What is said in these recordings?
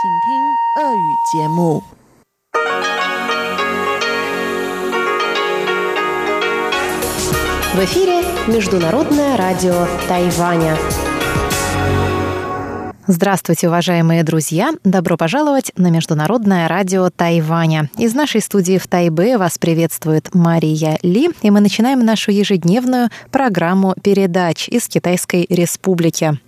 请听俄语节目。В эфире Международное радио Тайваня. Здравствуйте, уважаемые друзья! Добро пожаловать на Международное радио Тайваня. Из нашей студии в Тайбе вас приветствует Мария Ли, и мы начинаем нашу ежедневную программу передач из Китайской Республики.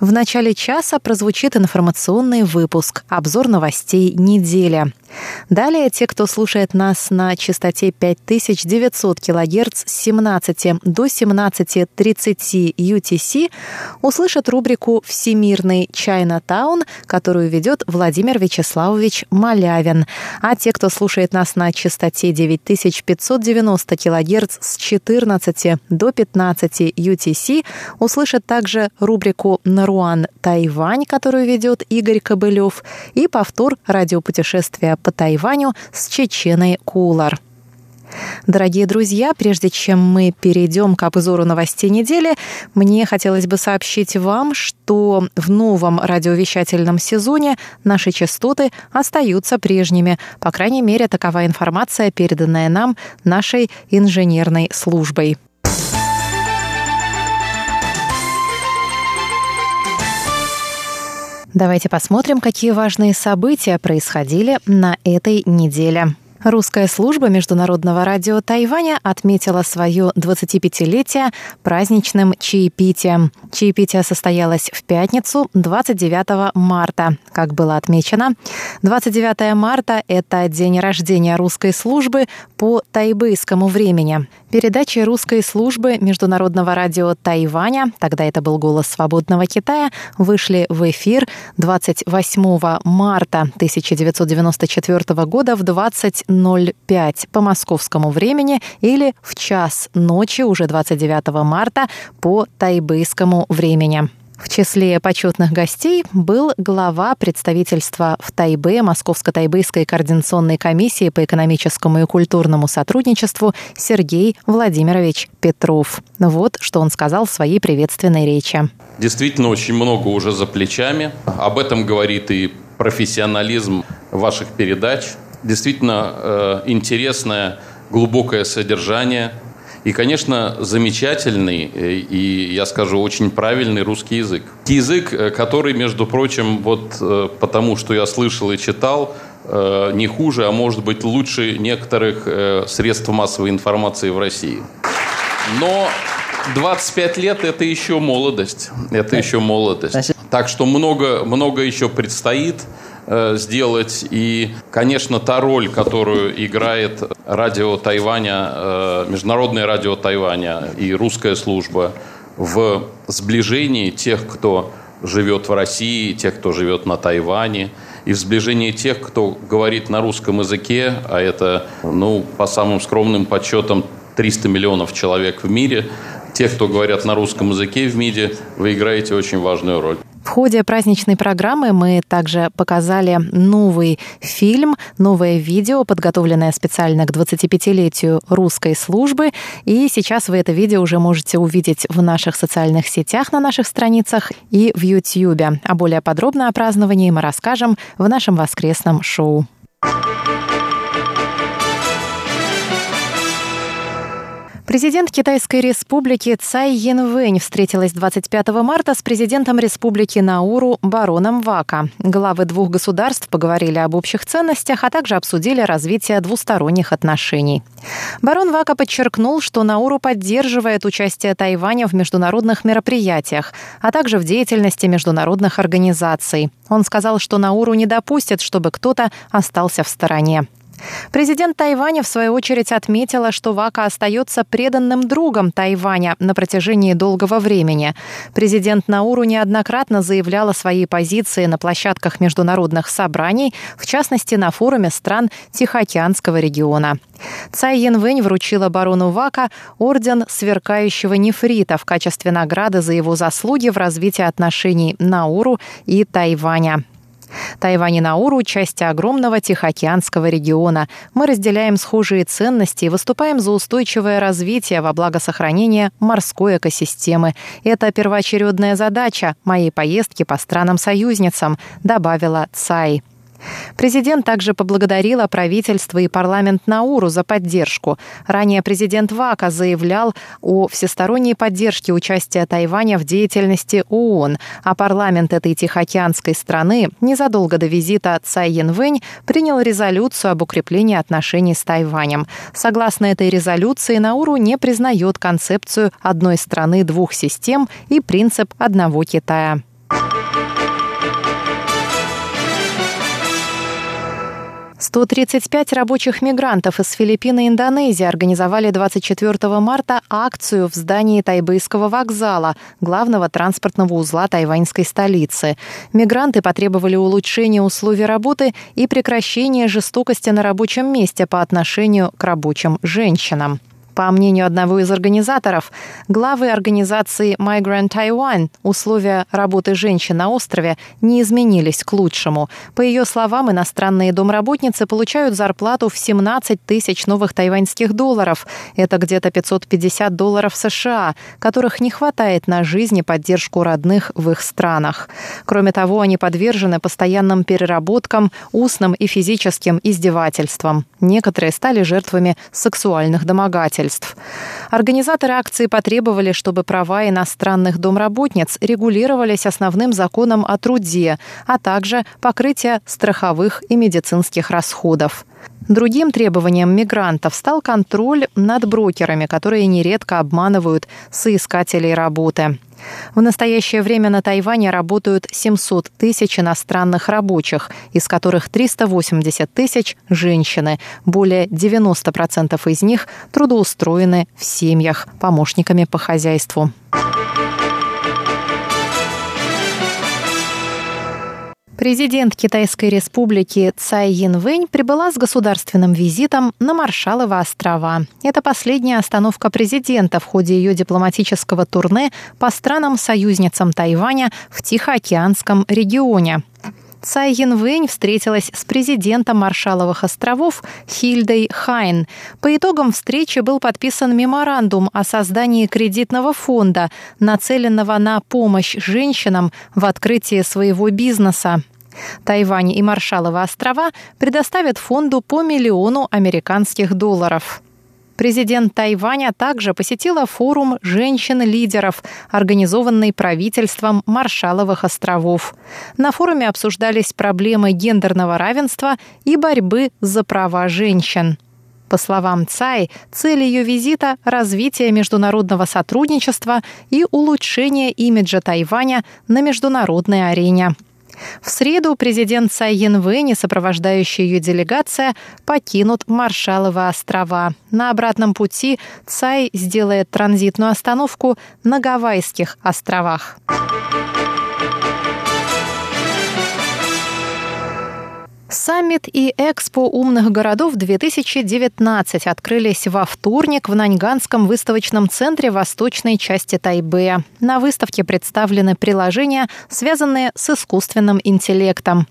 В начале часа прозвучит информационный выпуск «Обзор новостей недели». Далее те, кто слушает нас на частоте 5900 кГц с 17 до 17.30 UTC, услышат рубрику «Всемирный Чайна-таун», которую ведет Владимир Вячеславович Малявин. А те, кто слушает нас на частоте 9590 кГц с 14 до 15 UTC, услышат также рубрику «Наруан Тайвань», которую ведет Игорь Кобылев, и повтор радиопутешествия по Тайваню с Чеченой Кулар. Дорогие друзья, прежде чем мы перейдем к обзору новостей недели, мне хотелось бы сообщить вам, что в новом радиовещательном сезоне наши частоты остаются прежними. По крайней мере, такова информация, переданная нам нашей инженерной службой. Давайте посмотрим, какие важные события происходили на этой неделе. Русская служба Международного радио Тайваня отметила свое 25-летие праздничным чаепитием. Чаепитие состоялось в пятницу, 29 марта. Как было отмечено, 29 марта – это день рождения русской службы по тайбэйскому времени. Передачи русской службы Международного радио Тайваня, тогда это был «Голос свободного Китая», вышли в эфир 28 марта 1994 года в 20 05 по московскому времени или в час ночи уже 29 марта по тайбэйскому времени. В числе почетных гостей был глава представительства в Тайбе Московско-Тайбэйской координационной комиссии по экономическому и культурному сотрудничеству Сергей Владимирович Петров. Вот что он сказал в своей приветственной речи. Действительно, очень много уже за плечами. Об этом говорит и профессионализм ваших передач действительно э, интересное, глубокое содержание и, конечно, замечательный э, и, я скажу, очень правильный русский язык. Язык, э, который, между прочим, вот потому что я слышал и читал, не хуже, а может быть лучше некоторых средств массовой информации в России. Но 25 лет – это еще молодость. Это еще молодость. Так что много, много еще предстоит – сделать. И, конечно, та роль, которую играет радио Тайваня, э, Международное радио Тайваня и русская служба в сближении тех, кто живет в России, тех, кто живет на Тайване, и в сближении тех, кто говорит на русском языке, а это, ну, по самым скромным подсчетам, 300 миллионов человек в мире, тех, кто говорят на русском языке в МИДе, вы играете очень важную роль. В ходе праздничной программы мы также показали новый фильм, новое видео, подготовленное специально к 25-летию русской службы. И сейчас вы это видео уже можете увидеть в наших социальных сетях, на наших страницах и в YouTube. А более подробно о праздновании мы расскажем в нашем воскресном шоу. Президент Китайской республики Цай Янвэнь встретилась 25 марта с президентом республики Науру бароном Вака. Главы двух государств поговорили об общих ценностях, а также обсудили развитие двусторонних отношений. Барон Вака подчеркнул, что Науру поддерживает участие Тайваня в международных мероприятиях, а также в деятельности международных организаций. Он сказал, что Науру не допустит, чтобы кто-то остался в стороне. Президент Тайваня, в свою очередь, отметила, что Вака остается преданным другом Тайваня на протяжении долгого времени. Президент Науру неоднократно заявлял о своей позиции на площадках международных собраний, в частности, на форуме стран Тихоокеанского региона. Цай Янвэнь вручила барону Вака орден сверкающего нефрита в качестве награды за его заслуги в развитии отношений Науру и Тайваня. Тайвань и Науру – части огромного Тихоокеанского региона. Мы разделяем схожие ценности и выступаем за устойчивое развитие во благо сохранения морской экосистемы. Это первоочередная задача моей поездки по странам-союзницам, добавила Цай. Президент также поблагодарила правительство и парламент Науру за поддержку. Ранее президент Вака заявлял о всесторонней поддержке участия Тайваня в деятельности ООН, а парламент этой тихоокеанской страны незадолго до визита Цай Янвэнь принял резолюцию об укреплении отношений с Тайванем. Согласно этой резолюции, Науру не признает концепцию одной страны двух систем и принцип одного Китая. 135 рабочих мигрантов из Филиппин и Индонезии организовали 24 марта акцию в здании Тайбэйского вокзала, главного транспортного узла тайваньской столицы. Мигранты потребовали улучшения условий работы и прекращения жестокости на рабочем месте по отношению к рабочим женщинам. По мнению одного из организаторов, главы организации Migrant Taiwan условия работы женщин на острове не изменились к лучшему. По ее словам, иностранные домработницы получают зарплату в 17 тысяч новых тайваньских долларов. Это где-то 550 долларов США, которых не хватает на жизнь и поддержку родных в их странах. Кроме того, они подвержены постоянным переработкам, устным и физическим издевательствам. Некоторые стали жертвами сексуальных домогательств обязательств. Организаторы акции потребовали, чтобы права иностранных домработниц регулировались основным законом о труде, а также покрытие страховых и медицинских расходов. Другим требованием мигрантов стал контроль над брокерами, которые нередко обманывают соискателей работы. В настоящее время на Тайване работают 700 тысяч иностранных рабочих, из которых 380 тысяч – женщины. Более 90% из них трудоустроены в семьях помощниками по хозяйству. Президент Китайской республики Цай Янвэнь прибыла с государственным визитом на Маршалловы острова. Это последняя остановка президента в ходе ее дипломатического турне по странам-союзницам Тайваня в Тихоокеанском регионе. Цай Янвэнь встретилась с президентом Маршаловых островов Хильдой Хайн. По итогам встречи был подписан меморандум о создании кредитного фонда, нацеленного на помощь женщинам в открытии своего бизнеса. Тайвань и Маршалловы острова предоставят фонду по миллиону американских долларов. Президент Тайваня также посетила форум женщин-лидеров, организованный правительством Маршаловых островов. На форуме обсуждались проблемы гендерного равенства и борьбы за права женщин. По словам Цай, цель ее визита – развитие международного сотрудничества и улучшение имиджа Тайваня на международной арене. В среду президент Цай Янвэнь и сопровождающая ее делегация покинут Маршаловы острова. На обратном пути Цай сделает транзитную остановку на Гавайских островах. Саммит и Экспо умных городов 2019 открылись во вторник в Наньганском выставочном центре восточной части Тайбэя. На выставке представлены приложения, связанные с искусственным интеллектом.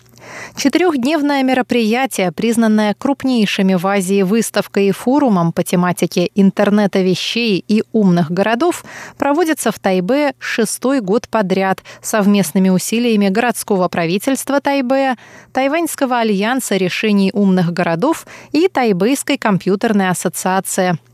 Четырехдневное мероприятие, признанное крупнейшими в Азии выставкой и форумом по тематике интернета вещей и умных городов, проводится в Тайбе шестой год подряд совместными усилиями городского правительства Тайбе, Тайваньского альянса решений умных городов и Тайбэйской компьютерной ассоциации –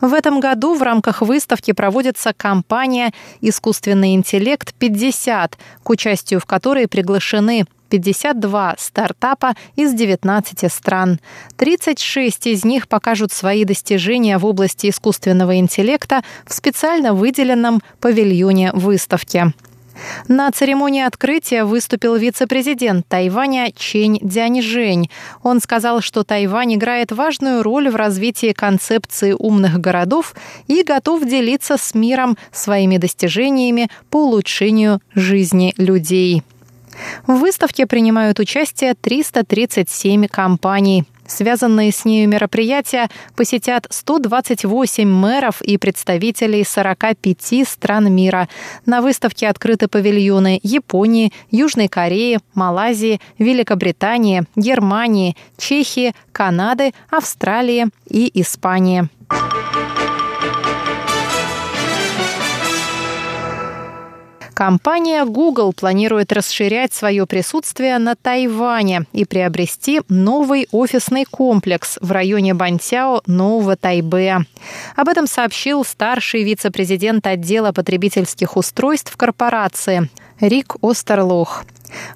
в этом году в рамках выставки проводится кампания «Искусственный интеллект 50», к участию в которой приглашены 52 стартапа из 19 стран. 36 из них покажут свои достижения в области искусственного интеллекта в специально выделенном павильоне выставки. На церемонии открытия выступил вице-президент Тайваня Чень Дяньжэнь. Он сказал, что Тайвань играет важную роль в развитии концепции умных городов и готов делиться с миром своими достижениями по улучшению жизни людей. В выставке принимают участие 337 компаний. Связанные с нею мероприятия посетят 128 мэров и представителей 45 стран мира. На выставке открыты павильоны Японии, Южной Кореи, Малайзии, Великобритании, Германии, Чехии, Канады, Австралии и Испании. Компания Google планирует расширять свое присутствие на Тайване и приобрести новый офисный комплекс в районе Бантяо Нового Тайбе. Об этом сообщил старший вице-президент отдела потребительских устройств корпорации Рик Остерлох.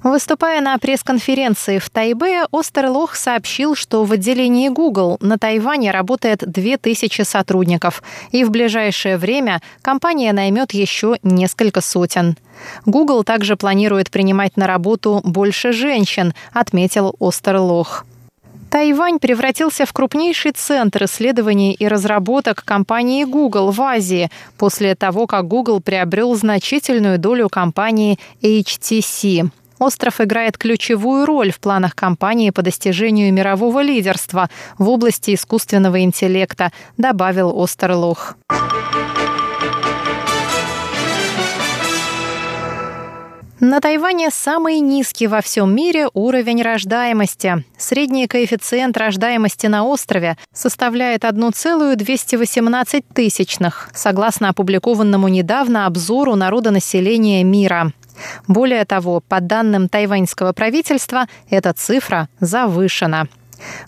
Выступая на пресс-конференции в Тайбе, Остерлох сообщил, что в отделении Google на Тайване работает 2000 сотрудников, и в ближайшее время компания наймет еще несколько сотен. Google также планирует принимать на работу больше женщин, отметил Остерлох. Тайвань превратился в крупнейший центр исследований и разработок компании Google в Азии после того, как Google приобрел значительную долю компании HTC. Остров играет ключевую роль в планах компании по достижению мирового лидерства в области искусственного интеллекта, добавил Остерлох. На Тайване самый низкий во всем мире уровень рождаемости. Средний коэффициент рождаемости на острове составляет 1,218 тысячных, согласно опубликованному недавно обзору народонаселения мира. Более того, по данным тайваньского правительства, эта цифра завышена.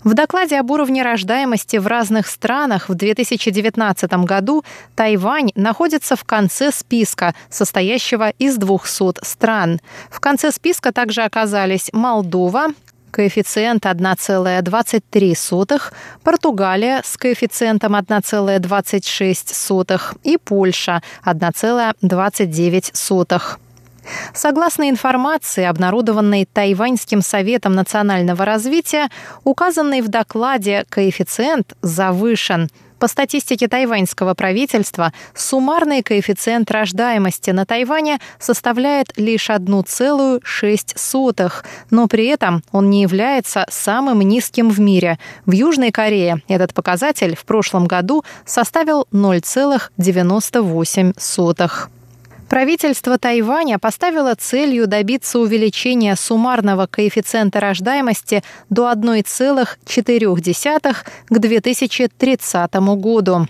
В докладе об уровне рождаемости в разных странах в 2019 году Тайвань находится в конце списка, состоящего из 200 стран. В конце списка также оказались Молдова, коэффициент 1,23, Португалия с коэффициентом 1,26 и Польша 1,29. Согласно информации, обнародованной Тайваньским советом национального развития, указанный в докладе коэффициент завышен. По статистике тайваньского правительства, суммарный коэффициент рождаемости на Тайване составляет лишь 1,6, но при этом он не является самым низким в мире. В Южной Корее этот показатель в прошлом году составил 0,98. Правительство Тайваня поставило целью добиться увеличения суммарного коэффициента рождаемости до 1,4 к 2030 году.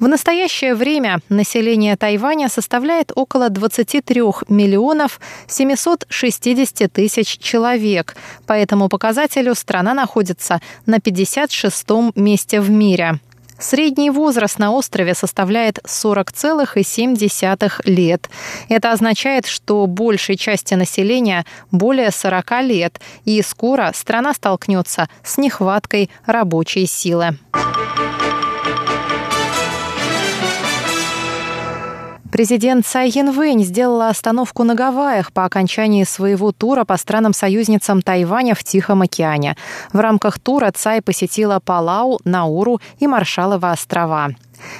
В настоящее время население Тайваня составляет около 23 миллионов 760 тысяч человек. По этому показателю страна находится на 56-м месте в мире. Средний возраст на острове составляет 40,7 лет. Это означает, что большей части населения более 40 лет, и скоро страна столкнется с нехваткой рабочей силы. Президент Цай Янвэнь сделала остановку на Гавайях по окончании своего тура по странам-союзницам Тайваня в Тихом океане. В рамках тура Цай посетила Палау, Науру и Маршалова острова.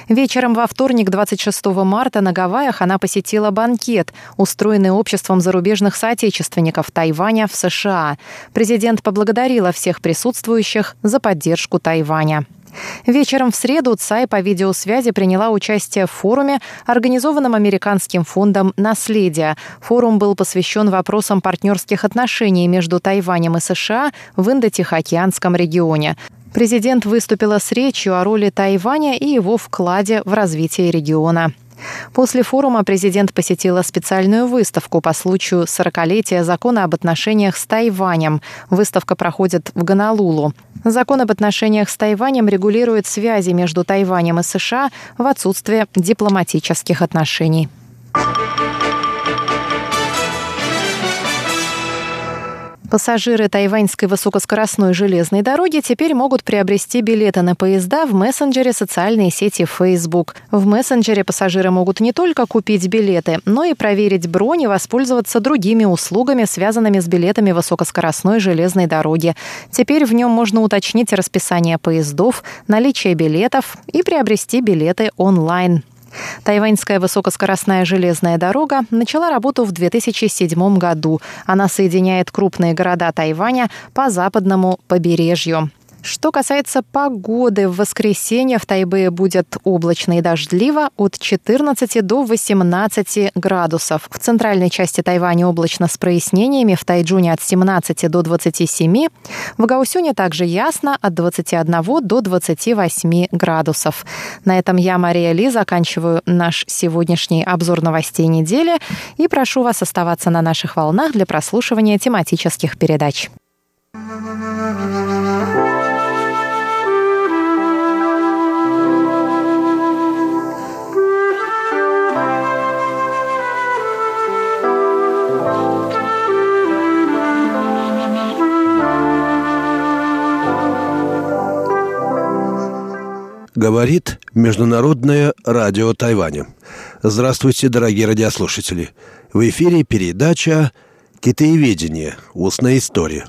Вечером во вторник, 26 марта, на Гавайях она посетила банкет, устроенный обществом зарубежных соотечественников Тайваня в США. Президент поблагодарила всех присутствующих за поддержку Тайваня. Вечером в среду Цай по видеосвязи приняла участие в форуме, организованном Американским фондом «Наследие». Форум был посвящен вопросам партнерских отношений между Тайванем и США в Индо-Тихоокеанском регионе. Президент выступила с речью о роли Тайваня и его вкладе в развитие региона. После форума президент посетила специальную выставку по случаю 40-летия закона об отношениях с Тайванем. Выставка проходит в Гонолулу. Закон об отношениях с Тайванем регулирует связи между Тайванем и США в отсутствие дипломатических отношений. Пассажиры тайваньской высокоскоростной железной дороги теперь могут приобрести билеты на поезда в мессенджере социальной сети Facebook. В мессенджере пассажиры могут не только купить билеты, но и проверить бронь и воспользоваться другими услугами, связанными с билетами высокоскоростной железной дороги. Теперь в нем можно уточнить расписание поездов, наличие билетов и приобрести билеты онлайн. Тайваньская высокоскоростная железная дорога начала работу в 2007 году. Она соединяет крупные города Тайваня по западному побережью. Что касается погоды, в воскресенье в Тайбе будет облачно и дождливо от 14 до 18 градусов. В центральной части Тайваня облачно с прояснениями, в Тайджуне от 17 до 27, в Гаусюне также ясно от 21 до 28 градусов. На этом я, Мария Ли, заканчиваю наш сегодняшний обзор новостей недели и прошу вас оставаться на наших волнах для прослушивания тематических передач. Говорит Международное радио Тайваня. Здравствуйте, дорогие радиослушатели. В эфире передача «Китаеведение. Устная история».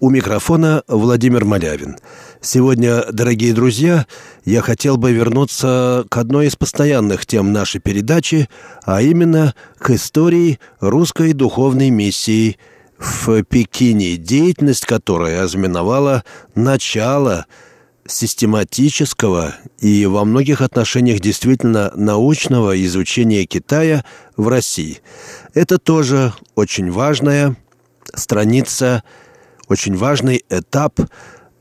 У микрофона Владимир Малявин. Сегодня, дорогие друзья, я хотел бы вернуться к одной из постоянных тем нашей передачи, а именно к истории русской духовной миссии в Пекине, деятельность которой ознаменовала начало – систематического и во многих отношениях действительно научного изучения Китая в России. Это тоже очень важная страница, очень важный этап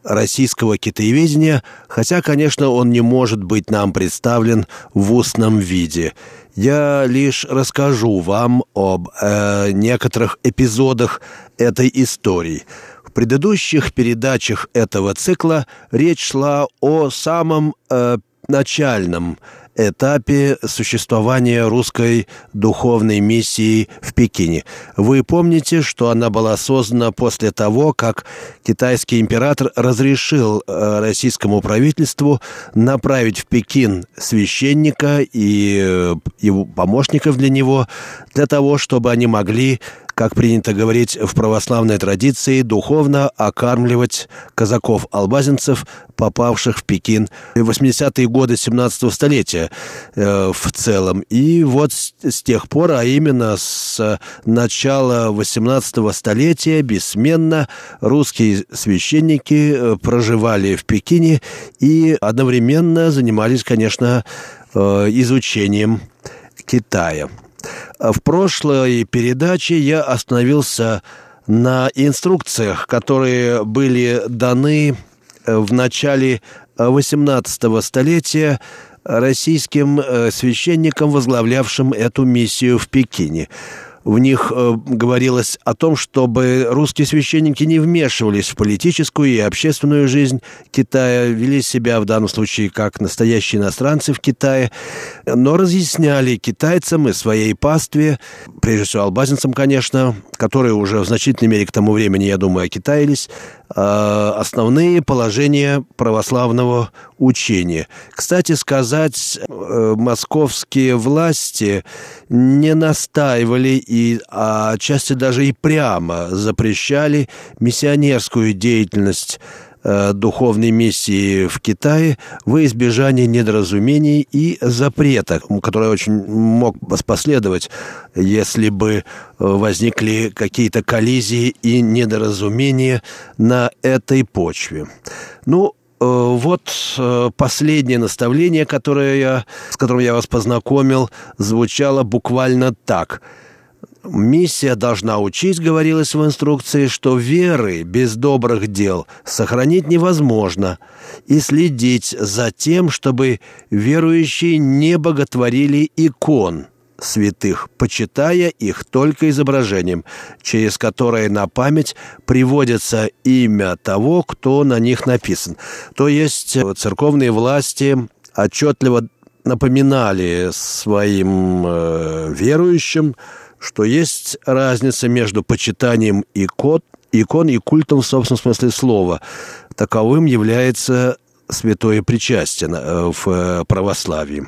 российского китаеведения, хотя, конечно, он не может быть нам представлен в устном виде. Я лишь расскажу вам об э, некоторых эпизодах этой истории – в предыдущих передачах этого цикла речь шла о самом э, начальном этапе существования русской духовной миссии в Пекине. Вы помните, что она была создана после того, как китайский император разрешил э, российскому правительству направить в Пекин священника и э, его помощников для него, для того, чтобы они могли как принято говорить в православной традиции, духовно окармливать казаков-албазинцев, попавших в Пекин в 80-е годы 17-го столетия э, в целом. И вот с, с тех пор, а именно с начала 18-го столетия, бессменно русские священники э, проживали в Пекине и одновременно занимались, конечно, э, изучением Китая. В прошлой передаче я остановился на инструкциях, которые были даны э, в начале 18 столетия российским э, священникам, возглавлявшим эту миссию в Пекине в них э, говорилось о том, чтобы русские священники не вмешивались в политическую и общественную жизнь Китая, вели себя в данном случае как настоящие иностранцы в Китае, но разъясняли китайцам и своей пастве, прежде всего албазинцам, конечно, которые уже в значительной мере к тому времени, я думаю, окитаились, основные положения православного учения. Кстати сказать, э, московские власти не настаивали и а отчасти даже и прямо запрещали миссионерскую деятельность Э, духовной миссии в Китае во избежание недоразумений и запрета, который очень мог последовать, если бы э, возникли какие-то коллизии и недоразумения на этой почве. Ну, э, вот последнее наставление, которое я, с которым я вас познакомил, звучало буквально так – Миссия должна учить, говорилось в инструкции, что веры без добрых дел сохранить невозможно, и следить за тем, чтобы верующие не боготворили икон святых, почитая их только изображением, через которое на память приводится имя того, кто на них написан. То есть церковные власти отчетливо напоминали своим э, верующим, что есть разница между почитанием икон, икон и культом в собственном смысле слова. Таковым является святое причастие э, в э, православии.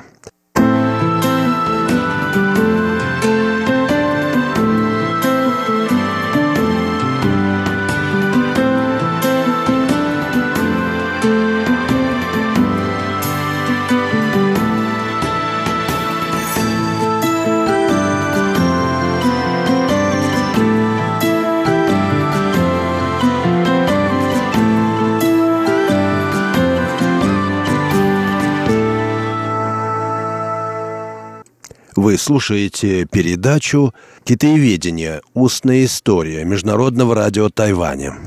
Вы слушаете передачу «Китаеведение. Устная история» Международного радио Тайваня.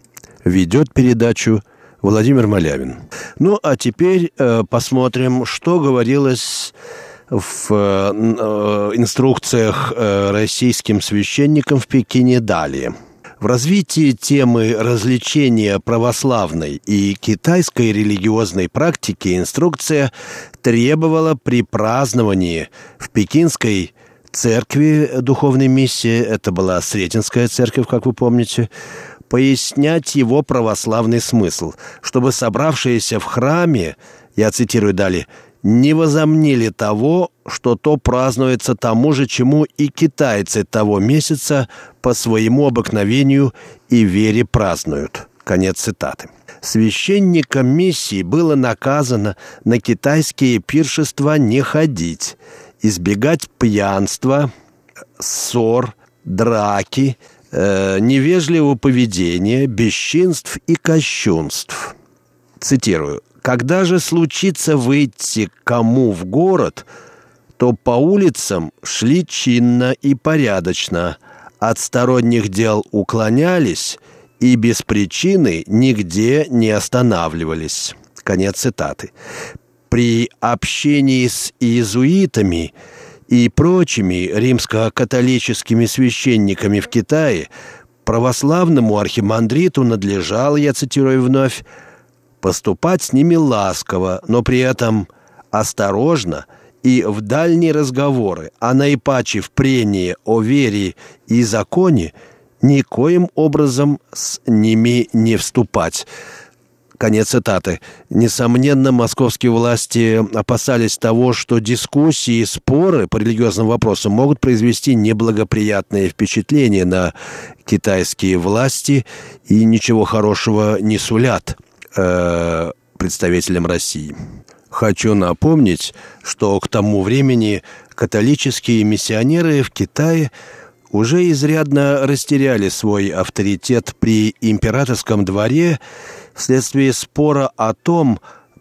Ведет передачу Владимир Малявин. Ну, а теперь э, посмотрим, что говорилось в э, э, инструкциях э, российским священникам в Пекине далее. В развитии темы развлечения православной и китайской религиозной практики инструкция требовала при праздновании в пекинской церкви духовной миссии, это была Сретенская церковь, как вы помните, пояснять его православный смысл, чтобы собравшиеся в храме, я цитирую далее, не возомнили того, что то празднуется тому же, чему и китайцы того месяца по своему обыкновению и вере празднуют. Конец цитаты. Священникам миссии было наказано на китайские пиршества не ходить, избегать пьянства, ссор, драки, э, невежливого поведения, бесчинств и кощунств. Цитирую. Когда же случится выйти кому в город, то по улицам шли чинно и порядочно, от сторонних дел уклонялись и без причины нигде не останавливались. Конец цитаты. При общении с иезуитами и прочими римско-католическими священниками в Китае православному архимандриту надлежало, я цитирую вновь, поступать с ними ласково, но при этом осторожно и в дальние разговоры, а наипаче в прении о вере и законе, никоим образом с ними не вступать. Конец цитаты. Несомненно, московские власти опасались того, что дискуссии и споры по религиозным вопросам могут произвести неблагоприятное впечатление на китайские власти и ничего хорошего не сулят э, представителям России. Хочу напомнить, что к тому времени католические миссионеры в Китае уже изрядно растеряли свой авторитет при императорском дворе вследствие спора о том,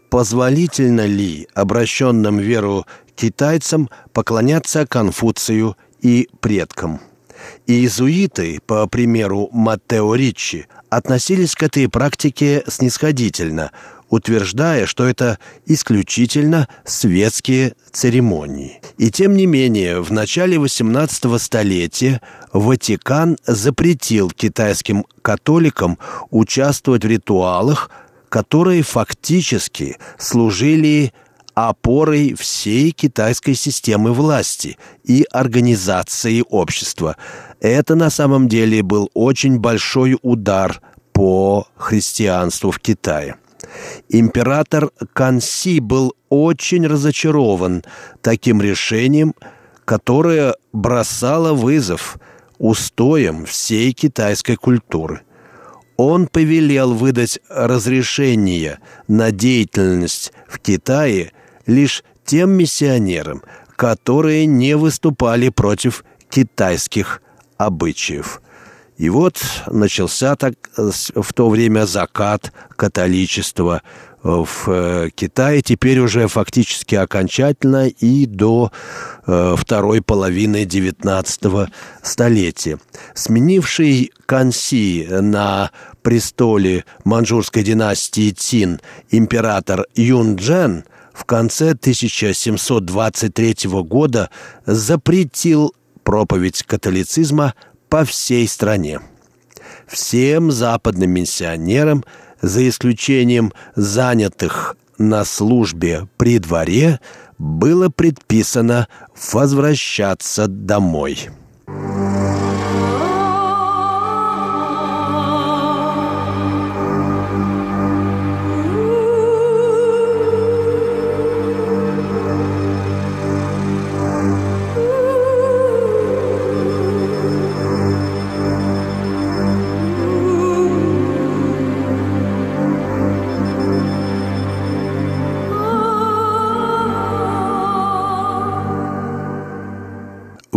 позволительно ли обращенным веру китайцам поклоняться Конфуцию и предкам. Иезуиты, по примеру Маттео Риччи, относились к этой практике снисходительно, утверждая, что это исключительно светские церемонии. И тем не менее, в начале XVIII столетия Ватикан запретил китайским католикам участвовать в ритуалах, которые фактически служили опорой всей китайской системы власти и организации общества. Это на самом деле был очень большой удар по христианству в Китае. Император Канси был очень разочарован таким решением, которое бросало вызов устоям всей китайской культуры. Он повелел выдать разрешение на деятельность в Китае лишь тем миссионерам, которые не выступали против китайских обычаев. И вот начался так в то время закат католичества в э, Китае, теперь уже фактически окончательно и до э, второй половины XIX столетия. Сменивший Канси на престоле манчжурской династии Цин император Юн Джен – в конце 1723 года запретил проповедь католицизма по всей стране. Всем западным миссионерам, за исключением занятых на службе при дворе, было предписано возвращаться домой.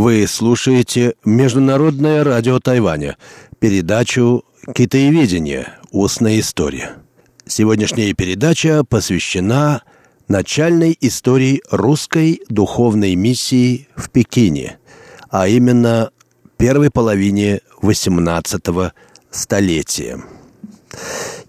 Вы слушаете Международное радио Тайваня, передачу «Китаеведение. Устная история». Сегодняшняя передача посвящена начальной истории русской духовной миссии в Пекине, а именно первой половине XVIII столетия.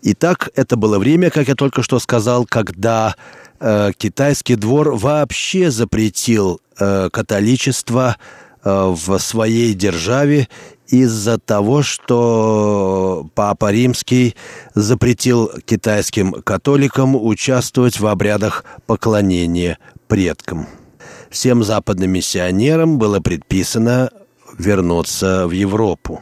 Итак, это было время, как я только что сказал, когда э, китайский двор вообще запретил э, католичество э, в своей державе из-за того, что Папа Римский запретил китайским католикам участвовать в обрядах поклонения предкам. Всем западным миссионерам было предписано вернуться в Европу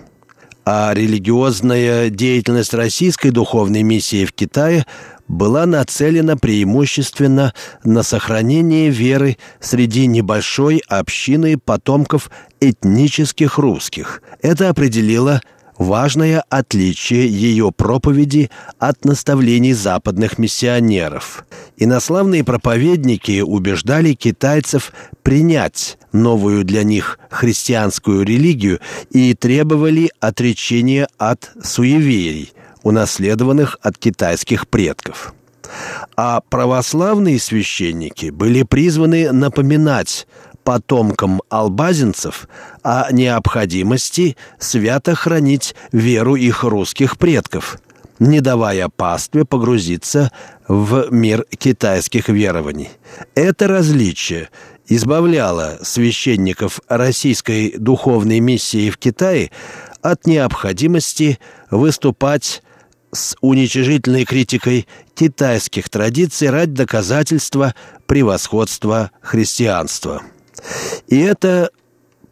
а религиозная деятельность российской духовной миссии в Китае была нацелена преимущественно на сохранение веры среди небольшой общины потомков этнических русских. Это определило важное отличие ее проповеди от наставлений западных миссионеров. Инославные проповедники убеждали китайцев принять новую для них христианскую религию и требовали отречения от суеверий, унаследованных от китайских предков. А православные священники были призваны напоминать потомкам албазинцев о необходимости свято хранить веру их русских предков, не давая пастве погрузиться в мир китайских верований. Это различие избавляло священников российской духовной миссии в Китае от необходимости выступать с уничижительной критикой китайских традиций ради доказательства превосходства христианства. И это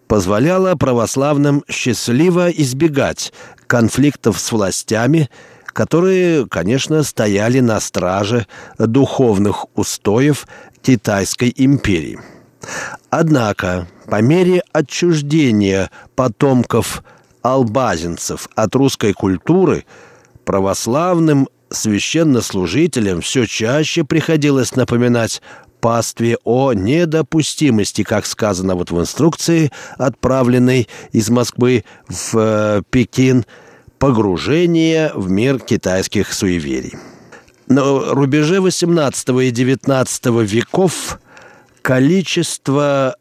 позволяло православным счастливо избегать конфликтов с властями, которые, конечно, стояли на страже духовных устоев Китайской империи. Однако, по мере отчуждения потомков албазинцев от русской культуры, православным священнослужителям все чаще приходилось напоминать пастве о недопустимости, как сказано вот в инструкции, отправленной из Москвы в э, Пекин, погружения в мир китайских суеверий. На рубеже XVIII и XIX веков количество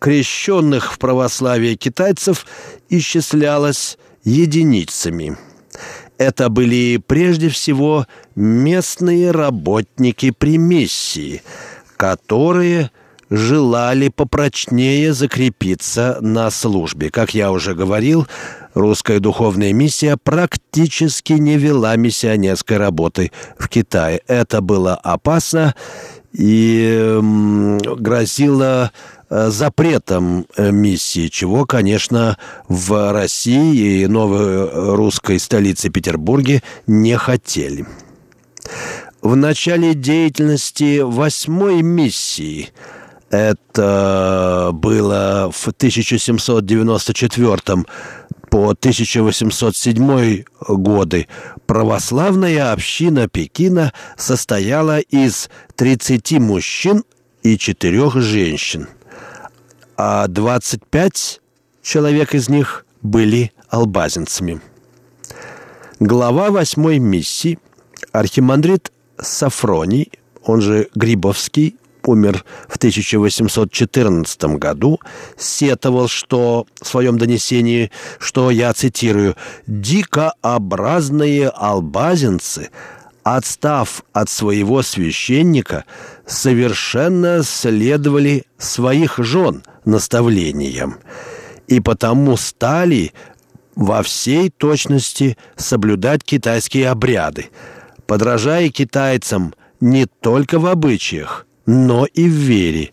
крещенных в православие китайцев исчислялось единицами. Это были прежде всего местные работники примессии – которые желали попрочнее закрепиться на службе. Как я уже говорил, русская духовная миссия практически не вела миссионерской работы в Китае. Это было опасно и грозило запретом э, миссии, чего, конечно, в России и новой русской столице Петербурге не хотели в начале деятельности восьмой миссии. Это было в 1794 по 1807 годы православная община Пекина состояла из 30 мужчин и 4 женщин, а 25 человек из них были албазинцами. Глава восьмой миссии, архимандрит Сафроний, он же Грибовский, умер в 1814 году, сетовал, что в своем донесении, что, я цитирую, «дикообразные албазинцы, отстав от своего священника, совершенно следовали своих жен наставлениям, и потому стали во всей точности соблюдать китайские обряды, подражая китайцам не только в обычаях, но и в вере.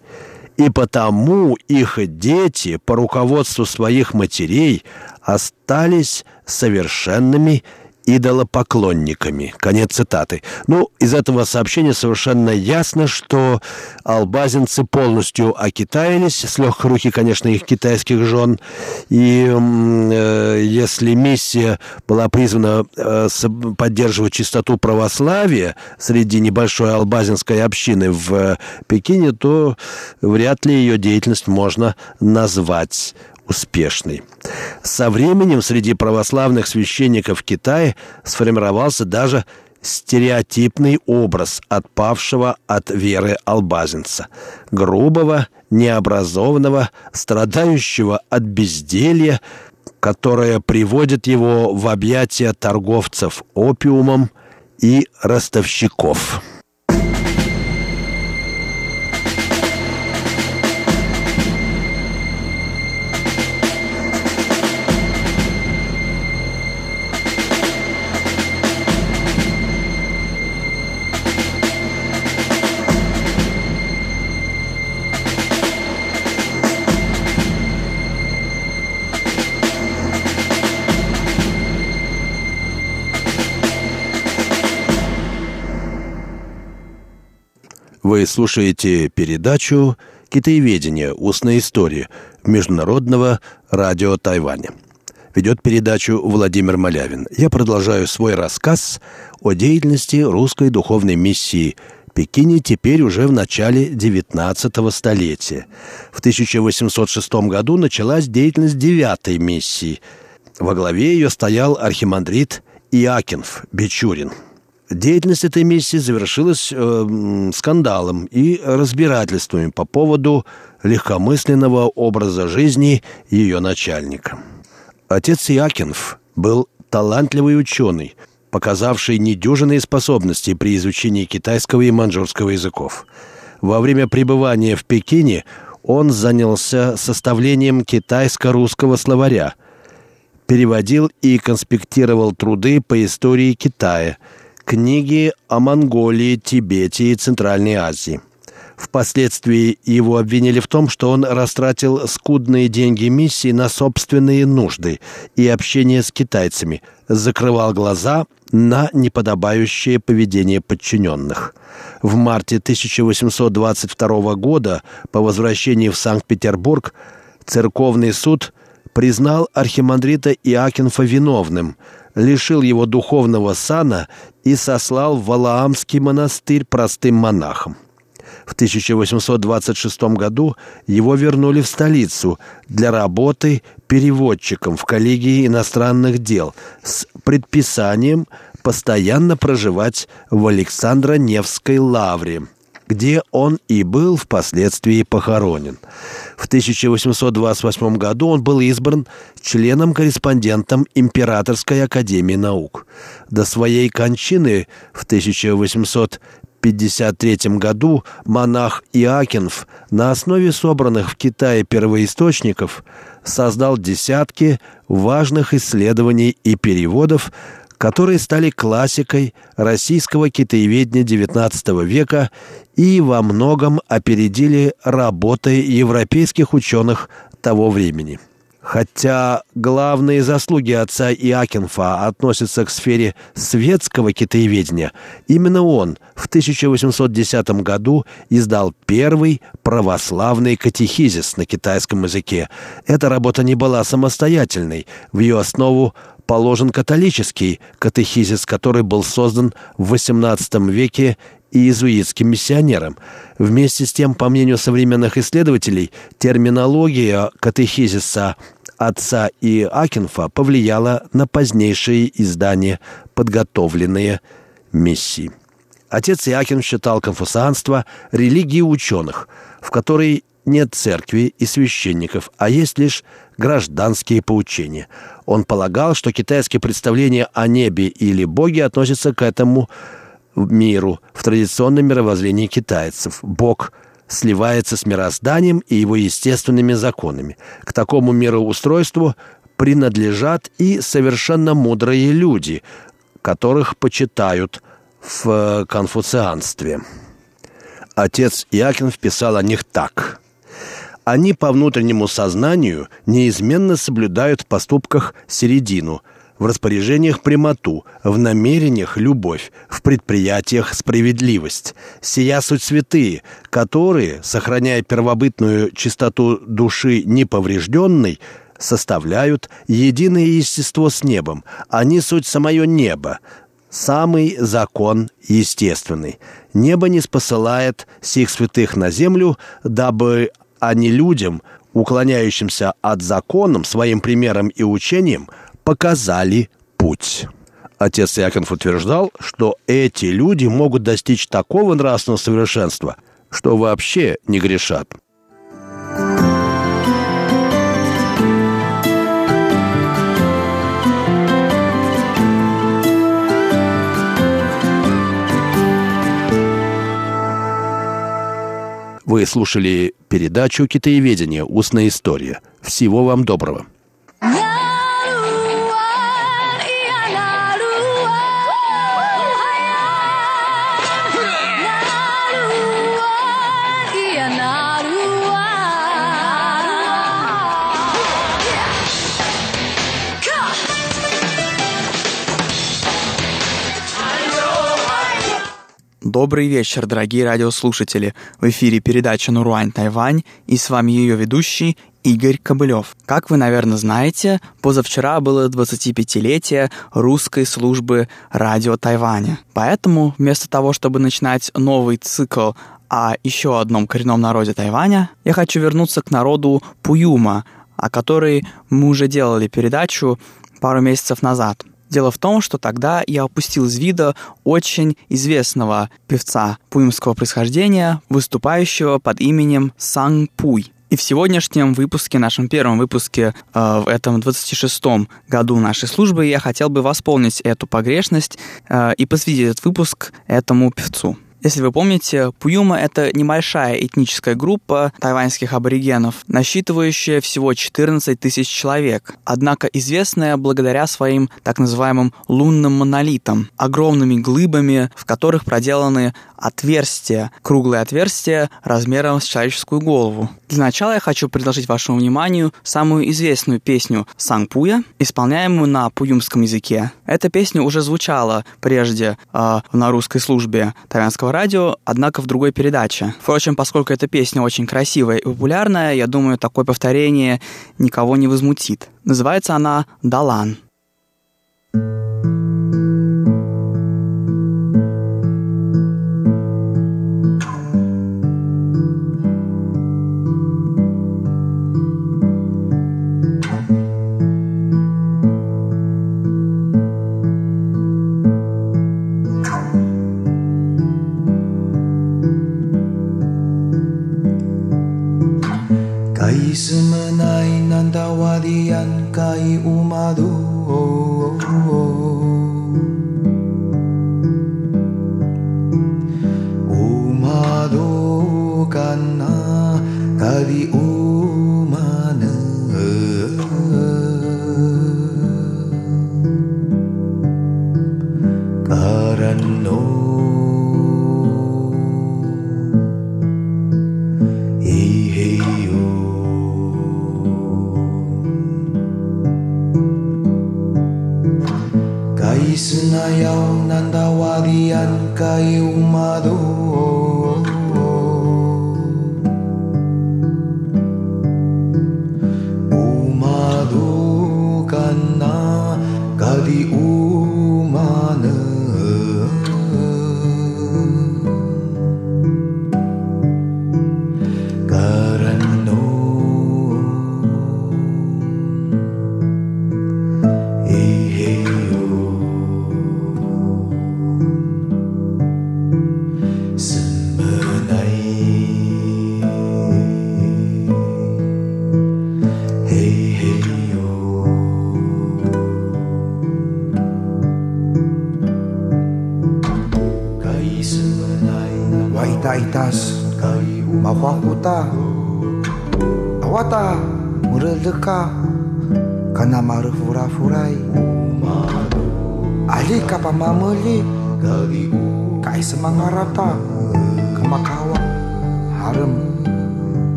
И потому их дети по руководству своих матерей остались совершенными идолопоклонниками. Конец цитаты. Ну, из этого сообщения совершенно ясно, что албазинцы полностью окитаились, с легкой руки, конечно, их китайских жен. И э, если миссия была призвана э, поддерживать чистоту православия среди небольшой албазинской общины в э, Пекине, то вряд ли ее деятельность можно назвать успешной. Со временем среди православных священников Китая сформировался даже стереотипный образ отпавшего от веры албазинца, грубого, необразованного, страдающего от безделья, которое приводит его в объятия торговцев опиумом и ростовщиков. Вы слушаете передачу «Китаеведение. Устная история» Международного радио Тайваня. Ведет передачу Владимир Малявин. Я продолжаю свой рассказ о деятельности русской духовной миссии Пекине теперь уже в начале XIX столетия. В 1806 году началась деятельность девятой миссии. Во главе ее стоял архимандрит Иакинф Бичурин – Деятельность этой миссии завершилась э, скандалом и разбирательствами по поводу легкомысленного образа жизни ее начальника. Отец Якинф был талантливый ученый, показавший недюжинные способности при изучении китайского и маньчжурского языков. Во время пребывания в Пекине он занялся составлением китайско-русского словаря, переводил и конспектировал труды по истории Китая – книги о Монголии, Тибете и Центральной Азии. Впоследствии его обвинили в том, что он растратил скудные деньги миссии на собственные нужды и общение с китайцами, закрывал глаза на неподобающее поведение подчиненных. В марте 1822 года по возвращении в Санкт-Петербург церковный суд признал архимандрита Иакинфа виновным – лишил его духовного сана и сослал в Валаамский монастырь простым монахом. В 1826 году его вернули в столицу для работы переводчиком в коллегии иностранных дел с предписанием постоянно проживать в Александро-Невской лавре – где он и был впоследствии похоронен. В 1828 году он был избран членом-корреспондентом Императорской академии наук. До своей кончины в 1853 году монах Иакинф на основе собранных в Китае первоисточников создал десятки важных исследований и переводов, которые стали классикой российского китаеведения XIX века и во многом опередили работы европейских ученых того времени. Хотя главные заслуги отца Иакинфа относятся к сфере светского китаеведения, именно он в 1810 году издал первый православный катехизис на китайском языке. Эта работа не была самостоятельной, в ее основу положен католический катехизис, который был создан в XVIII веке иезуитским миссионером. Вместе с тем, по мнению современных исследователей, терминология катехизиса отца и Акинфа повлияла на позднейшие издания, подготовленные миссии. Отец Иакин считал конфуцианство религией ученых, в которой нет церкви и священников, а есть лишь гражданские поучения. Он полагал, что китайские представления о небе или Боге относятся к этому миру в традиционном мировоззрении китайцев. Бог сливается с мирозданием и его естественными законами. К такому мироустройству принадлежат и совершенно мудрые люди, которых почитают в конфуцианстве. Отец Иакин вписал о них так. Они по внутреннему сознанию неизменно соблюдают в поступках середину, в распоряжениях прямоту, в намерениях любовь, в предприятиях справедливость. Сия суть святые, которые, сохраняя первобытную чистоту души неповрежденной, составляют единое естество с небом. Они суть самое небо, самый закон естественный. Небо не спосылает сих святых на землю, дабы а не людям, уклоняющимся от законом, своим примером и учением, показали путь. Отец Иаконов утверждал, что эти люди могут достичь такого нравственного совершенства, что вообще не грешат. Вы слушали передачу «Китаеведение. Устная история». Всего вам доброго. Добрый вечер, дорогие радиослушатели. В эфире передача «Нуруань Тайвань» и с вами ее ведущий Игорь Кобылев. Как вы, наверное, знаете, позавчера было 25-летие русской службы радио Тайваня. Поэтому вместо того, чтобы начинать новый цикл о еще одном коренном народе Тайваня, я хочу вернуться к народу Пуюма, о которой мы уже делали передачу пару месяцев назад – Дело в том, что тогда я упустил из вида очень известного певца пуимского происхождения, выступающего под именем Сан Пуй. И в сегодняшнем выпуске, нашем первом выпуске, э, в этом 26-м году нашей службы, я хотел бы восполнить эту погрешность э, и посвятить этот выпуск этому певцу. Если вы помните, Пуюма — это небольшая этническая группа тайваньских аборигенов, насчитывающая всего 14 тысяч человек, однако известная благодаря своим так называемым лунным монолитам, огромными глыбами, в которых проделаны отверстия, круглые отверстия размером с человеческую голову. Для начала я хочу предложить вашему вниманию самую известную песню Сангпуя, исполняемую на пуюмском языке. Эта песня уже звучала прежде э, на русской службе тайванского радио, однако в другой передаче. Впрочем, поскольку эта песня очень красивая и популярная, я думаю, такое повторение никого не возмутит. Называется она «Далан». kai umadu oh, oh, oh. umadu kana kadi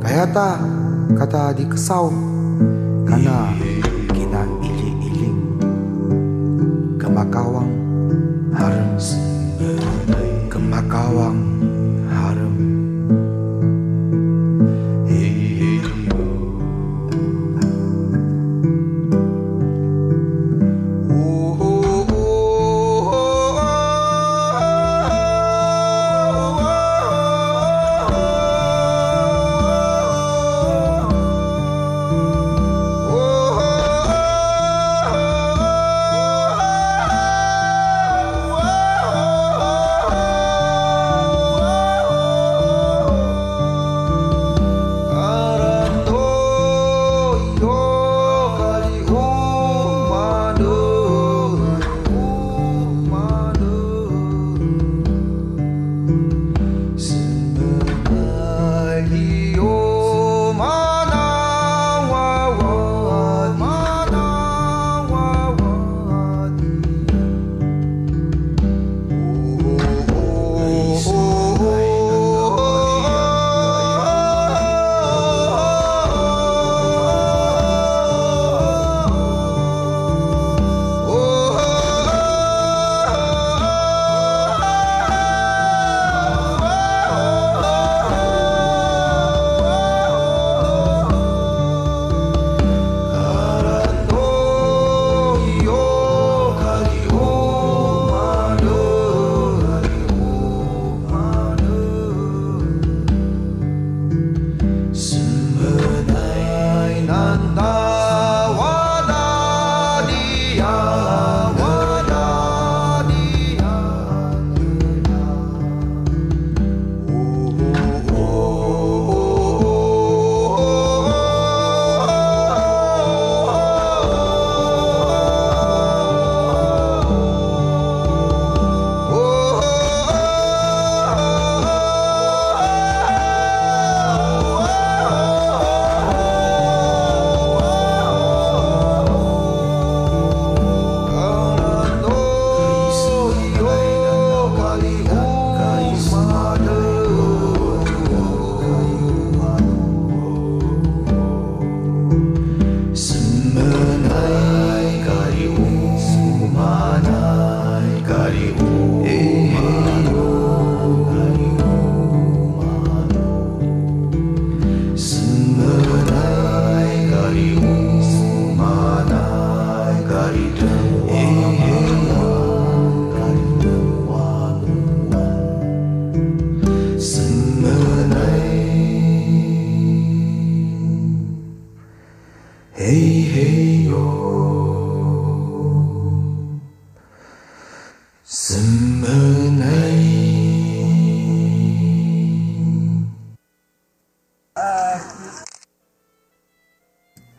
Kaya ta kata di kesau. Karena kinan ili iling Kemakawang harus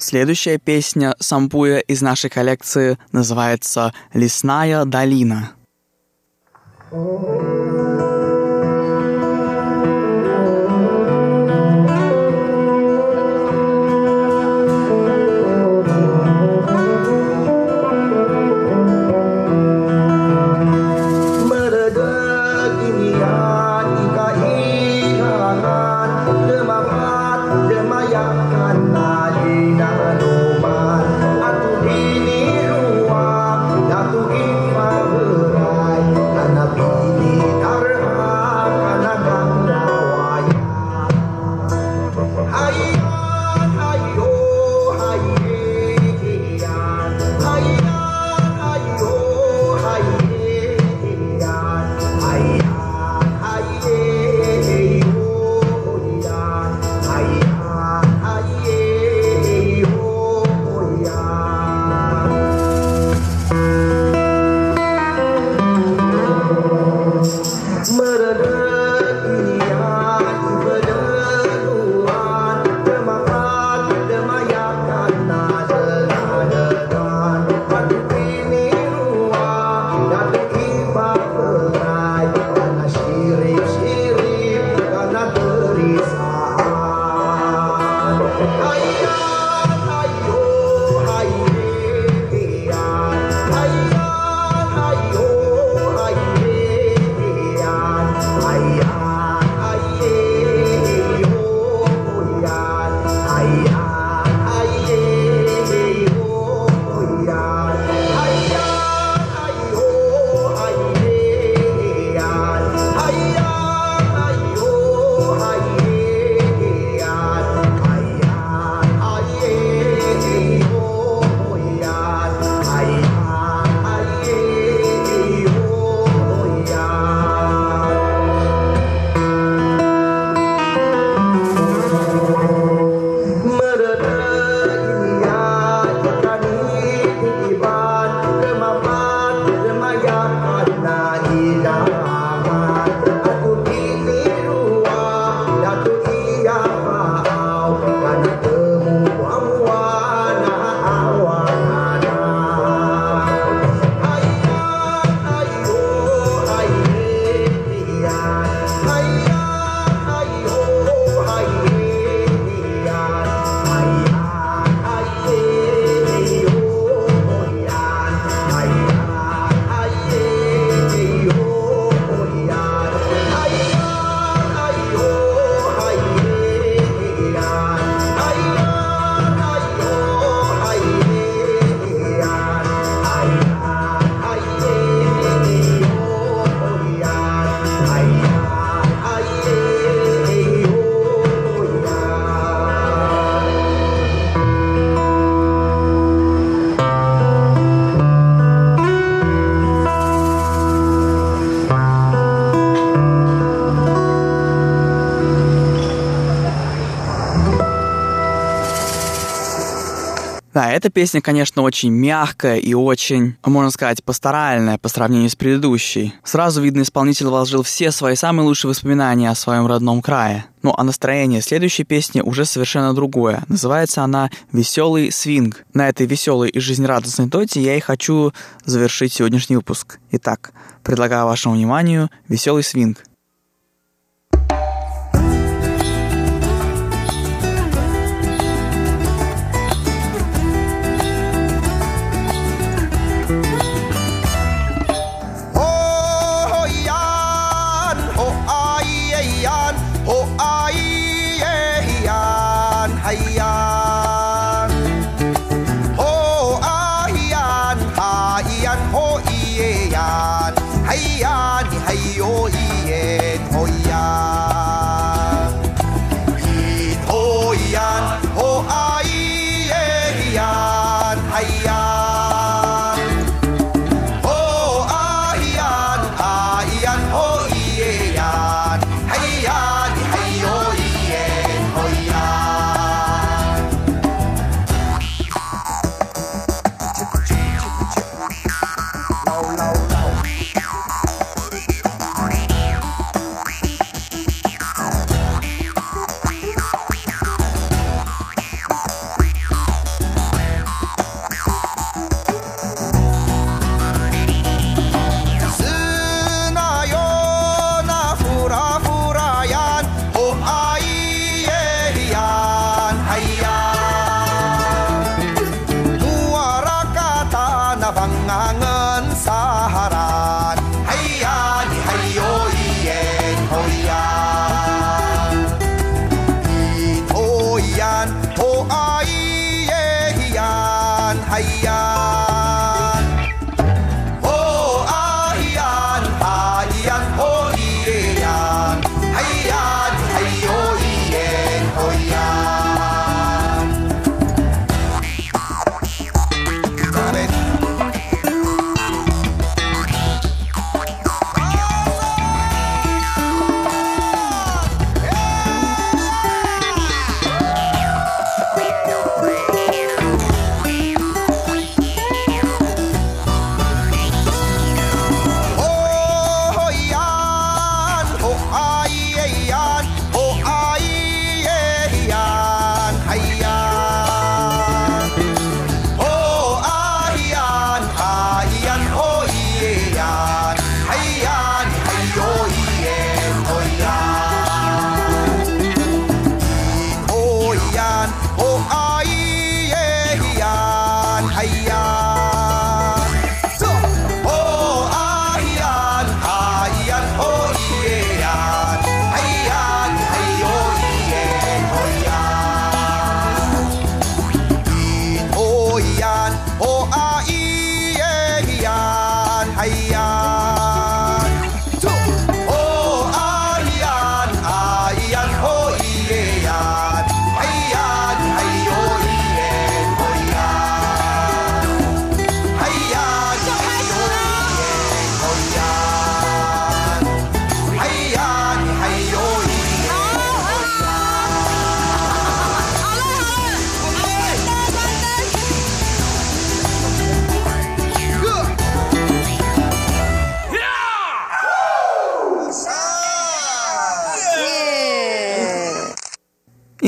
Следующая песня Сампуя из нашей коллекции называется «Лесная долина». Да, эта песня, конечно, очень мягкая и очень, можно сказать, пасторальная по сравнению с предыдущей. Сразу видно, исполнитель вложил все свои самые лучшие воспоминания о своем родном крае. Ну а настроение следующей песни уже совершенно другое. Называется она «Веселый свинг». На этой веселой и жизнерадостной ноте я и хочу завершить сегодняшний выпуск. Итак, предлагаю вашему вниманию «Веселый свинг». Oh, I.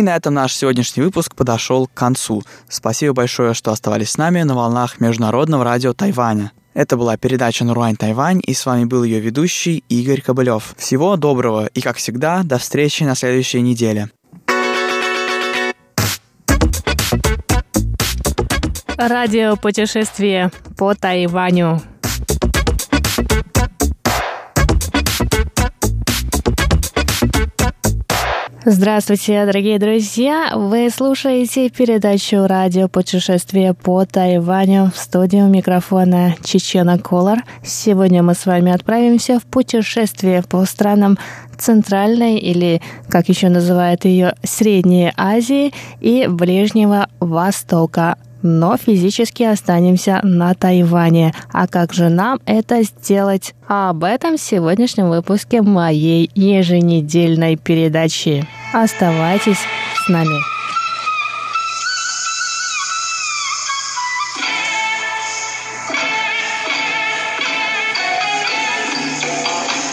И на этом наш сегодняшний выпуск подошел к концу. Спасибо большое, что оставались с нами на волнах Международного радио Тайваня. Это была передача «Наруань Тайвань», и с вами был ее ведущий Игорь Кобылев. Всего доброго, и, как всегда, до встречи на следующей неделе. Радио путешествие по Тайваню. Здравствуйте, дорогие друзья! Вы слушаете передачу «Радио путешествие по Тайваню» в студию микрофона Чечена Колор. Сегодня мы с вами отправимся в путешествие по странам Центральной или, как еще называют ее, Средней Азии и Ближнего Востока но физически останемся на Тайване. А как же нам это сделать? А об этом в сегодняшнем выпуске моей еженедельной передачи. Оставайтесь с нами.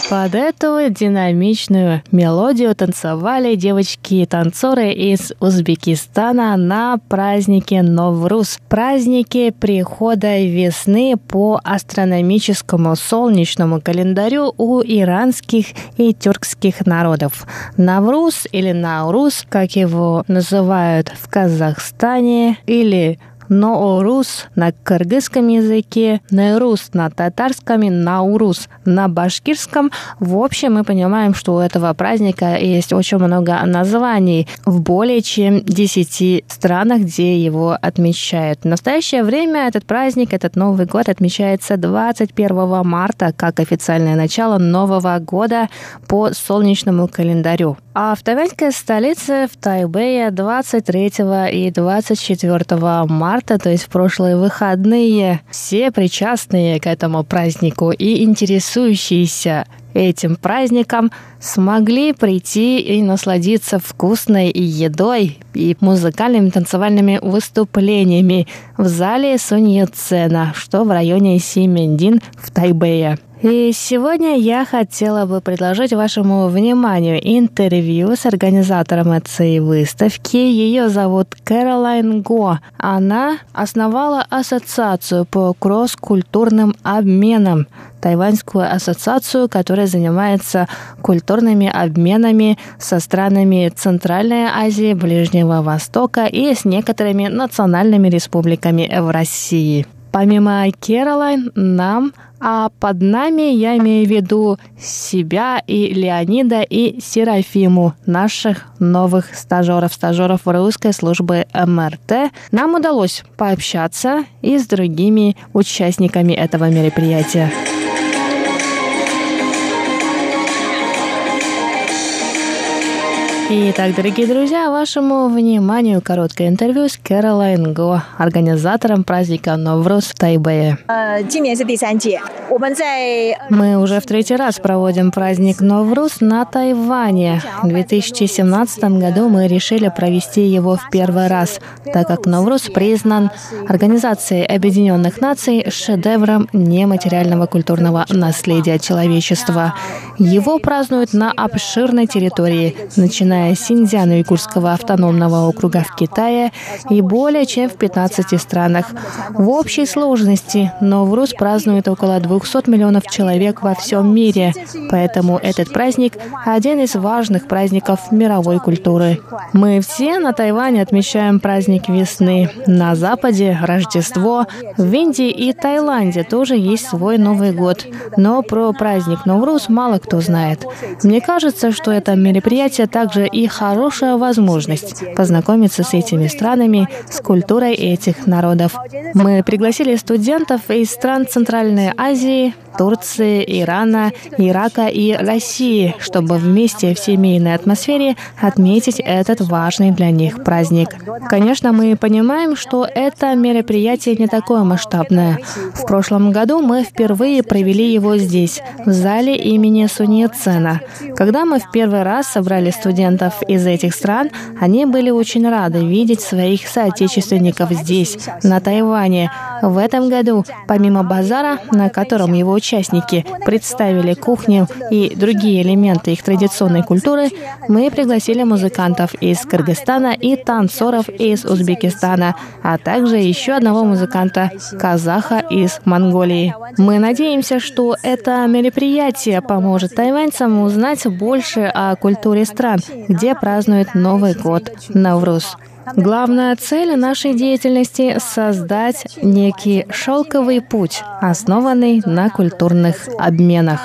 Под эту динамичную мелодию танцевали девочки-танцоры из Узбекистана на празднике Новруз, празднике прихода весны по астрономическому солнечному календарю у иранских и тюркских народов. Навруз или Наурус, как его называют в Казахстане, или Ноорус на кыргызском языке, Нерус на татарском Наурус на башкирском. В общем, мы понимаем, что у этого праздника есть очень много названий в более чем 10 странах, где его отмечают. В настоящее время этот праздник, этот Новый год отмечается 21 марта как официальное начало Нового года по солнечному календарю. А в тайваньской столице в Тайбэе 23 и 24 марта, то есть в прошлые выходные, все причастные к этому празднику и интересующиеся этим праздником смогли прийти и насладиться вкусной едой и музыкальными танцевальными выступлениями в зале Суньяцена, что в районе Симендин в Тайбэе. И сегодня я хотела бы предложить вашему вниманию интервью с организатором этой выставки. Ее зовут Кэролайн Го. Она основала ассоциацию по кросс-культурным обменам, тайваньскую ассоциацию, которая занимается культурными обменами со странами Центральной Азии, Ближнего Востока и с некоторыми национальными республиками в России. Помимо Кэролайн, нам А под нами я имею в виду себя и Леонида и Серафиму, наших новых стажеров, стажеров русской службы МРТ. Нам удалось пообщаться и с другими участниками этого мероприятия. Итак, дорогие друзья, вашему вниманию короткое интервью с Кэролайн Го, организатором праздника Новрус в Тайбэе. Мы уже в третий раз проводим праздник Новрус на Тайване. В 2017 году мы решили провести его в первый раз, так как Новрус признан Организацией Объединенных Наций шедевром нематериального культурного наследия человечества. Его празднуют на обширной территории, начиная с Синьцзяно-Уйгурского автономного округа в Китае и более чем в 15 странах. В общей сложности Новрус празднует около 200 миллионов человек во всем мире, поэтому этот праздник – один из важных праздников мировой культуры. Мы все на Тайване отмечаем праздник весны. На Западе – Рождество. В Индии и Таиланде тоже есть свой Новый год. Но про праздник Новрус мало кто знает. Мне кажется, что это мероприятие также и хорошая возможность познакомиться с этими странами, с культурой этих народов. Мы пригласили студентов из стран Центральной Азии, Турции, Ирана, Ирака и России, чтобы вместе в семейной атмосфере отметить этот важный для них праздник. Конечно, мы понимаем, что это мероприятие не такое масштабное. В прошлом году мы впервые провели его здесь, в зале имени Сунья Цена. Когда мы в первый раз собрали студентов из этих стран, они были очень рады видеть своих соотечественников здесь, на Тайване. В этом году, помимо базара, на котором его участники представили кухню и другие элементы их традиционной культуры, мы пригласили музыкантов из Кыргызстана и танцоров из Узбекистана, а также еще одного музыканта, казаха из Монголии. Мы надеемся, что это мероприятие поможет тайваньцам узнать больше о культуре стран, где празднуют Новый год Навруз. Главная цель нашей деятельности — создать некий шелковый путь, основанный на культурных обменах.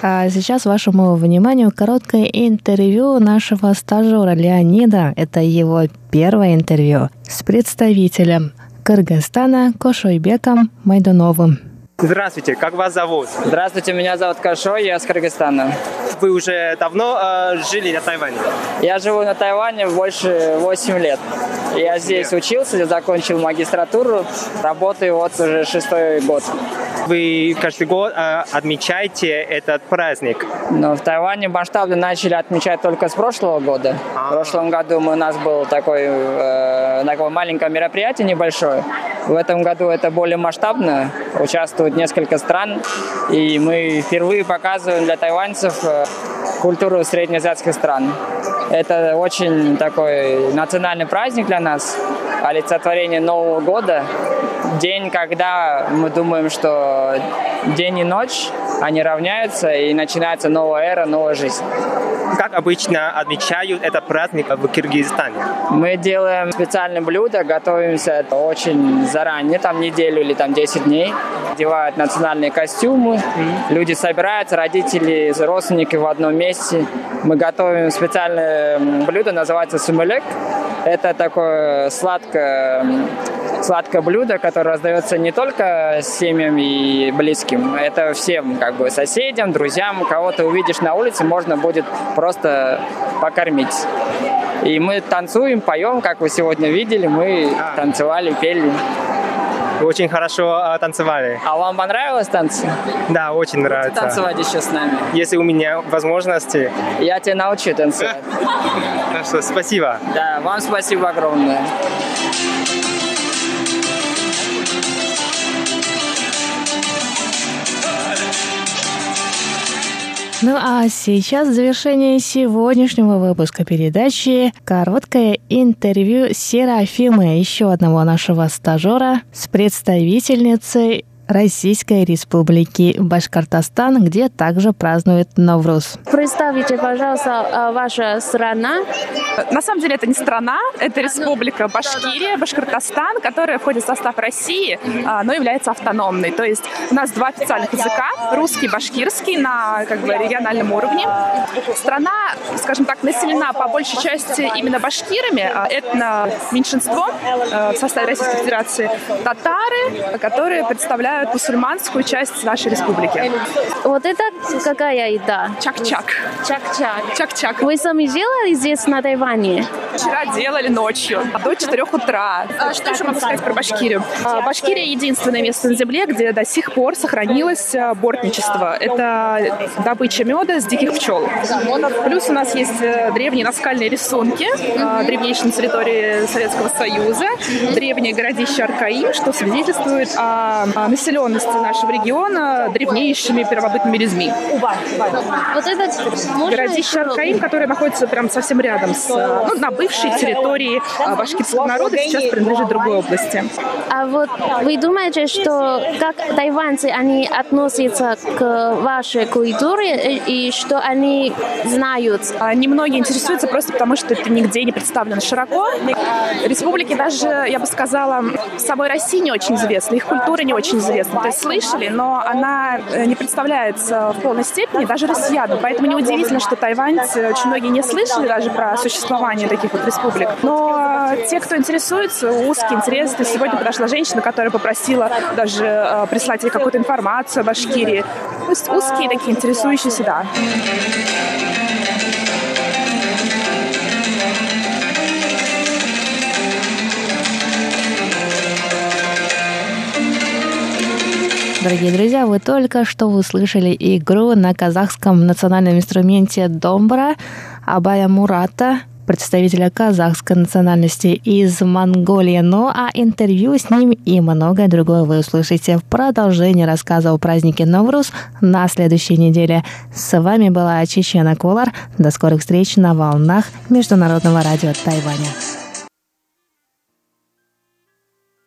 А сейчас вашему вниманию короткое интервью нашего стажера Леонида. Это его первое интервью с представителем Кыргызстана Кошойбеком Майдуновым. Здравствуйте, как вас зовут? Здравствуйте, меня зовут Кашой, я с Кыргызстана. Вы уже давно э, жили на Тайване? Я живу на Тайване больше 8 лет. Я здесь учился, закончил магистратуру, работаю вот уже шестой год. Вы каждый год э, отмечаете этот праздник? Но в Тайване масштабно начали отмечать только с прошлого года. В прошлом году у нас был такой, э, такое маленькое мероприятие небольшое. В этом году это более масштабно. Участвуют несколько стран. И мы впервые показываем для тайваньцев э, культуру среднеазиатских стран. Это очень такой национальный праздник для нас, олицетворение Нового года. День, когда мы думаем, что день и ночь, они равняются, и начинается новая эра, новая жизнь. Как обычно отмечают этот праздник в Киргизстане? Мы делаем специальные блюда, готовимся очень заранее, там неделю или там 10 дней. Одевают национальные костюмы, люди собираются, родители, родственники в одном месте. Мы готовим специальное блюдо, называется сумелек. Это такое сладкое, сладкое блюдо, которое раздается не только семьям и близким, это всем, как бы соседям, друзьям, кого ты увидишь на улице, можно будет просто покормить. И мы танцуем, поем, как вы сегодня видели, мы танцевали, пели. Вы очень хорошо э, танцевали. А вам понравилось танцы? Да, очень нравится. Танцевать еще с нами. Если у меня возможности. Я тебя научу танцевать. Хорошо, спасибо. Да, вам спасибо огромное. Ну а сейчас в завершение сегодняшнего выпуска передачи. Короткое интервью Серафимы, еще одного нашего стажера, с представительницей Российской Республики Башкортостан, где также празднуют Новруз. Представите, пожалуйста, ваша страна. На самом деле это не страна, это республика Башкирия, Башкортостан, которая входит в состав России, а, но является автономной. То есть у нас два официальных языка, русский и башкирский на как бы, региональном уровне. Страна, скажем так, населена по большей части именно башкирами, а этно меньшинство в составе Российской Федерации, татары, которые представляют мусульманскую часть нашей республики. Вот это какая еда? Чак-чак. Чак-чак. Чак-чак. Вы сами делали здесь на Тайване? Вчера делали ночью, до 4 утра. А что еще могу сказать про Башкирию? А, Башкирия единственное место на Земле, где до сих пор сохранилось а, бортничество. Это добыча меда с диких пчел. Плюс у нас есть э, древние наскальные рисунки, древнейшие на территории Советского Союза, древнее городище Аркаим, что свидетельствует о населенности нашего региона древнейшими первобытными людьми. Городище Аркаим, которое находится прям совсем рядом с, ну, на бывшей территории башкирского народа, сейчас принадлежит другой области. А вот вы думаете, что как тайваньцы, они относятся к вашей культуре и что они знают? Немногие интересуются просто потому, что это нигде не представлено широко. Республики даже, я бы сказала, самой России не очень известны, их культура не очень известна. То есть слышали, но она не представляется в полной степени даже россиянам. Поэтому неудивительно, что тайваньцы очень многие не слышали даже про существование таких вот республик. Но те, кто интересуется, узкий интерес. То сегодня подошла женщина, которая попросила даже э, прислать ей какую-то информацию о Башкирии. То есть узкие такие интересующиеся, да. Дорогие друзья, вы только что услышали игру на казахском национальном инструменте домбра Абая Мурата, представителя казахской национальности из Монголии. Ну а интервью с ним и многое другое вы услышите в продолжении рассказа о празднике Новрус на следующей неделе. С вами была Чечена Кулар. До скорых встреч на волнах Международного радио Тайваня.